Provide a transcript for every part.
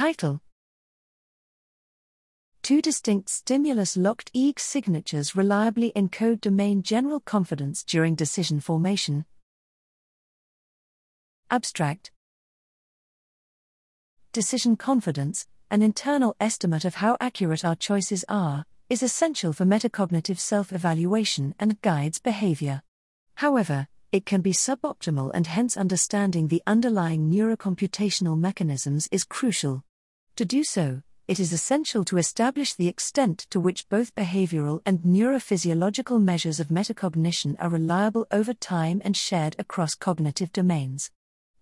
Title Two distinct stimulus locked EEG signatures reliably encode domain general confidence during decision formation. Abstract Decision confidence, an internal estimate of how accurate our choices are, is essential for metacognitive self evaluation and guides behavior. However, it can be suboptimal, and hence understanding the underlying neurocomputational mechanisms is crucial. To do so, it is essential to establish the extent to which both behavioral and neurophysiological measures of metacognition are reliable over time and shared across cognitive domains.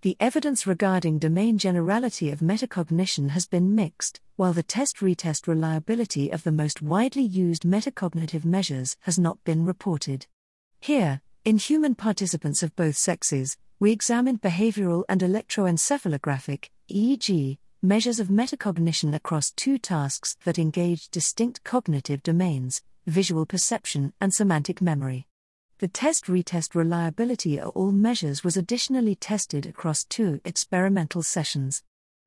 The evidence regarding domain generality of metacognition has been mixed, while the test retest reliability of the most widely used metacognitive measures has not been reported. Here, in human participants of both sexes, we examined behavioral and electroencephalographic, EEG, measures of metacognition across two tasks that engage distinct cognitive domains visual perception and semantic memory. The test retest reliability of all measures was additionally tested across two experimental sessions.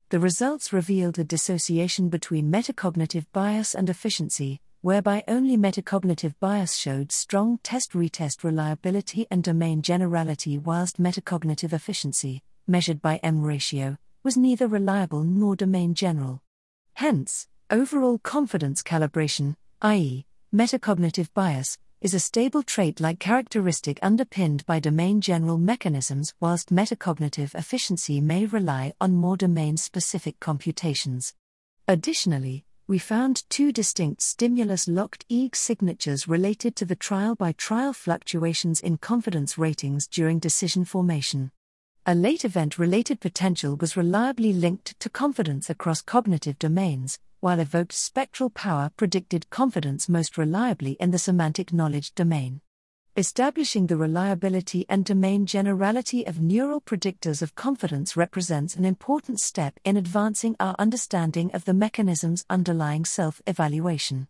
The results revealed a dissociation between metacognitive bias and efficiency, whereby only metacognitive bias showed strong test retest reliability and domain generality, whilst metacognitive efficiency, measured by M ratio, was neither reliable nor domain general. Hence, overall confidence calibration, i.e., metacognitive bias, is a stable trait like characteristic underpinned by domain general mechanisms, whilst metacognitive efficiency may rely on more domain specific computations. Additionally, we found two distinct stimulus locked EEG signatures related to the trial by trial fluctuations in confidence ratings during decision formation. A late event related potential was reliably linked to confidence across cognitive domains, while evoked spectral power predicted confidence most reliably in the semantic knowledge domain. Establishing the reliability and domain generality of neural predictors of confidence represents an important step in advancing our understanding of the mechanisms underlying self evaluation.